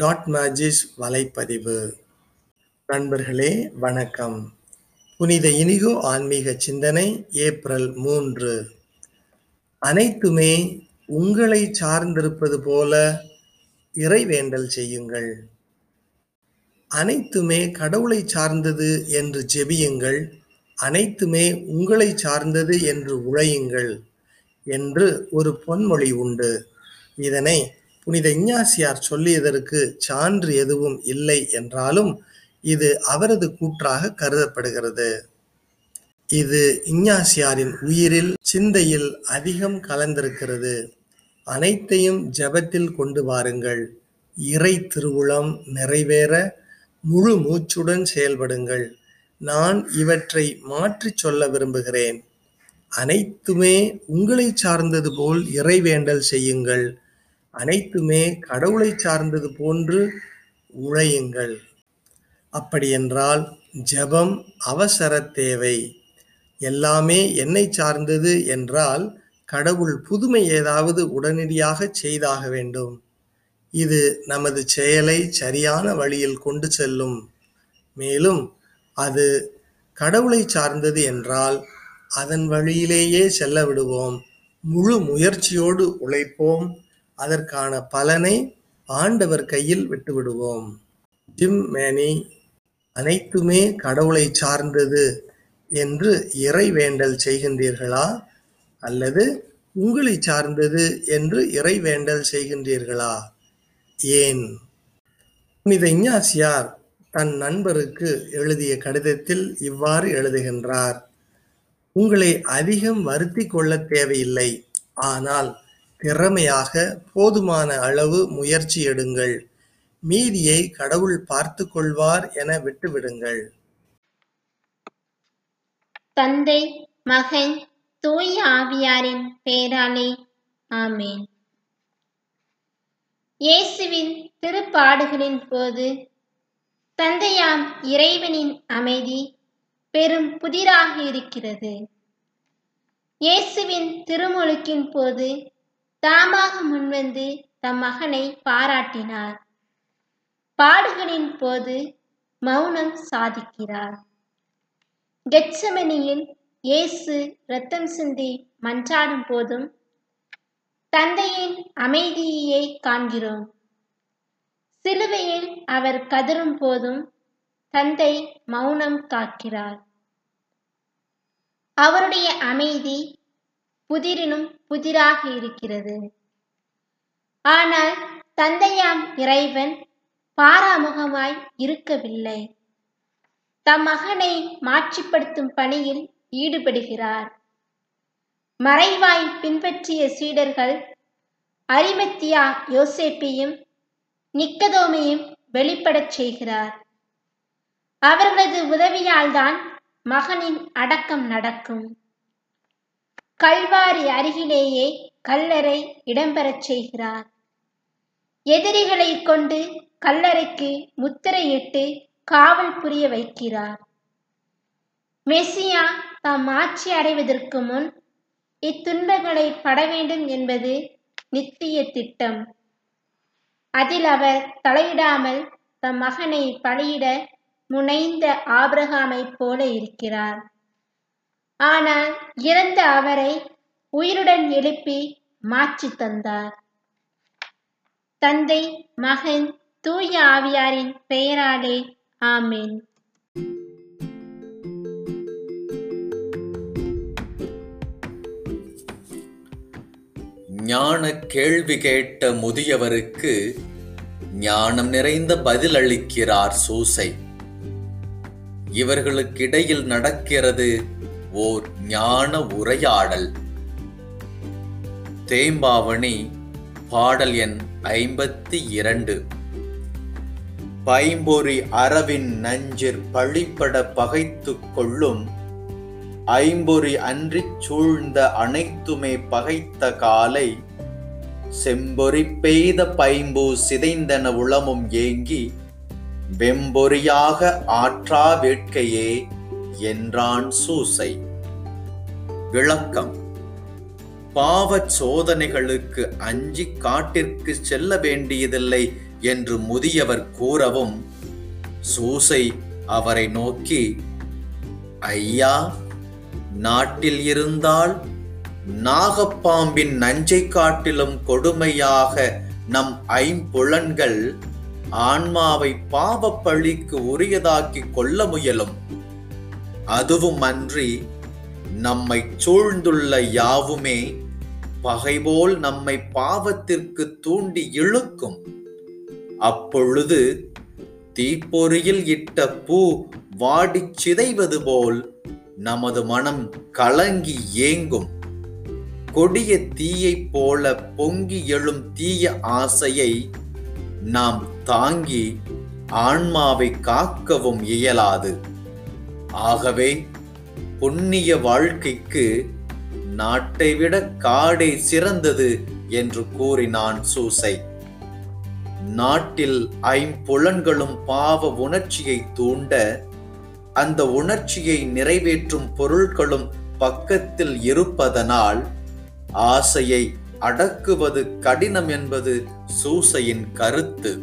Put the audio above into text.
Dot மேஜிஸ் வலைப்பதிவு. நண்பர்களே வணக்கம். புனித இனிகோ ஆன்மீக சிந்தனை ஏப்ரல் மூன்று. அனைத்துமே உங்களை சார்ந்திருப்பது போல இறைவேண்டல் செய்யுங்கள். அனைத்துமே கடவுளை சார்ந்தது என்று ஜெபியுங்கள். அனைத்துமே உங்களை சார்ந்தது என்று உழையுங்கள் என்று ஒரு பொன்மொழி உண்டு. இதனை புனித இஞ்ஞாசியார் சொல்லியதற்கு சான்று எதுவும் இல்லை என்றாலும் இது அவரது கூற்றாக கருதப்படுகிறது. இது இஞ்ஞாசியாரின் உயிரில் சிந்தையில் அதிகம் கலந்திருக்கிறது. அனைத்தையும் ஜெபத்தில் கொண்டு வாருங்கள். இறை திருவுளம் நிறைவேற முழு மூச்சுடன் செயல்படுங்கள். நான் இவற்றை மாற்றிச் சொல்ல விரும்புகிறேன். அனைத்துமே உங்களை சார்ந்தது போல் இறைவேண்டல் செய்யுங்கள். அனைத்துமே கடவுளை சார்ந்தது போன்று உழையுங்கள். அப்படியென்றால் ஜெபம் அவசர தேவை. எல்லாமே என்னை சார்ந்தது என்றால் கடவுள் புதுமை ஏதாவது உடனடியாக செய்தாக வேண்டும். இது நமது செயலை சரியான வழியில் கொண்டு செல்லும். மேலும் அது கடவுளை சார்ந்தது என்றால் அதன் வழியிலேயே செல்ல விடுவோம். முழு முயற்சியோடு உழைப்போம். அதற்கான பலனை ஆண்டவர் கையில் விட்டுவிடுவோம். ஜிம் மேனி அனைத்துமே கடவுளை சார்ந்தது என்று இறை வேண்டல் செய்கின்றீர்களா? அல்லது உங்களை சார்ந்தது என்று இறை வேண்டல் செய்கின்றீர்களா? ஏன்? புனித இஞ்ஞாசியார் தன் நண்பருக்கு எழுதிய கடிதத்தில் இவ்வாறு எழுதுகின்றார் உங்களை அதிகம் வருத்தி கொள்ள தேவையில்லை. ஆனால் திறமையாக போதுமான அளவு முயற்சி எடுங்கள். மீதியை கடவுள் பார்த்து கொள்வார் என விட்டுவிடுங்கள். தந்தை மகன் தூய ஆவியாரின் பேராலே ஆமேன். இயேசுவின் திருப்பாடுகளின் போது தந்தையாம் இறைவனின் அமைதி பெரும் புதிராக இருக்கிறது. இயேசுவின் திருமுழுக்கின் போது தாமாக முன்வந்து தம் மகனை பாராட்டினார். பாடுகளின் போது மௌனம் சாதிக்கிறார். கெட்சமனியில் இயேசு ரத்தம் சிந்தி மன்றாடும் போதும் தந்தையின் அமைதியையே காண்கிறோம். சிலுவையில் அவர் கதறும் போதும் தந்தை மௌனம் காக்கிறார். அவருடைய அமைதி புதிரினும் புதிராக இருக்கிறது. ஆனால் தந்தையாம் இறைவன் பாராமுகமாய் இருக்கவில்லை. தம் மகனை மாட்சிப்படுத்தும் பணியில் ஈடுபடுகிறார். மறைவாய் பின்பற்றிய சீடர்கள் அரிமத்தியா யோசேப்பையும் நிக்கதோமையும் வெளிப்படச் செய்கிறார். அவர்களது உதவியால்தான் மகனின் அடக்கம் நடக்கும். கல்வாரி அருகிலேயே கல்லறை இடம்பெறச் செய்கிறார். எதிரிகளை கொண்டு கல்லறைக்கு முத்திரையிட்டு காவல் புரிய வைக்கிறார். மெஸ்ஸியா தாம் ஆட்சி அடைவதற்கு முன் இத்துன்பங்களை பட வேண்டும் என்பது நித்திய திட்டம். அதில் அவர் தலையிடாமல் தம் மகனை பலியிட முனைந்த ஆபிரகாமைப் போல இருக்கிறார். ஆனால் இறந்த அவரை உயிருடன் எழுப்பி மாற்றி தந்தார். தந்தை மகன் தூய ஆவியாரின் பெயராலே ஆமேன். ஞான கேள்வி கேட்ட முதியவருக்கு ஞானம் நிறைந்த பதில் அளிக்கிறார் சூசை. இவர்களுக்கிடையில் நடக்கிறது ஓர் ஞான உரையாடல். தேம்பாவணி பாடல் எண் ஐம்பத்தி இரண்டு. பைம்பொறி அரவின் நஞ்சிற் பழிப்பட பகைத்து கொள்ளும் ஐம்பொறி அன்றிச் சூழ்ந்த அனைத்துமே பகைத்த காலை செம்பொறி பெய்த பைம்பூ சிதைந்தன உளமும் ஏங்கி வெம்பொறியாக ஆற்றா வேட்கையே என்றான் சூசை. விளக்கம். பாவச் சோதனைகளுக்கு அஞ்சி காட்டிற்கு செல்ல வேண்டியதில்லை என்று முதியவர் கூறவும் சூசை அவரை நோக்கி ஐயா நாட்டில் இருந்தால் நாகப்பாம்பின் நஞ்சை காட்டிலும் கொடுமையாக நம் ஐம்புலன்கள் ஆன்மாவை பாவப்பழிக்கு உரியதாக்கி கொள்ள முயலும். அதுவும் அன்றி நம்மை சூழ்ந்துள்ள யாவுமே பகைபோல் நம்மை பாவத்திற்கு தூண்டி இழுக்கும். அப்பொழுது தீப்பொறியில் இட்ட பூ வாடிச் சிதைவது போல் நமது மனம் கலங்கி ஏங்கும். கொடிய தீயைப் போல பொங்கி எழும் தீய ஆசையை நாம் தாங்கி ஆன்மாவை காக்கவும் இயலாது. ஆகவே புண்ணிய வாழ்க்கைக்கு நாட்டை விட காடே சிறந்தது என்று கூறினான் சூசை. நாட்டில் ஐம்புலன்களும் பாவ உணர்ச்சியை தூண்ட அந்த உணர்ச்சியை நிறைவேற்றும் பொருள்களும் பக்கத்தில் இருப்பதனால் ஆசையை அடக்குவது கடினம் என்பது சூசையின் கருத்து.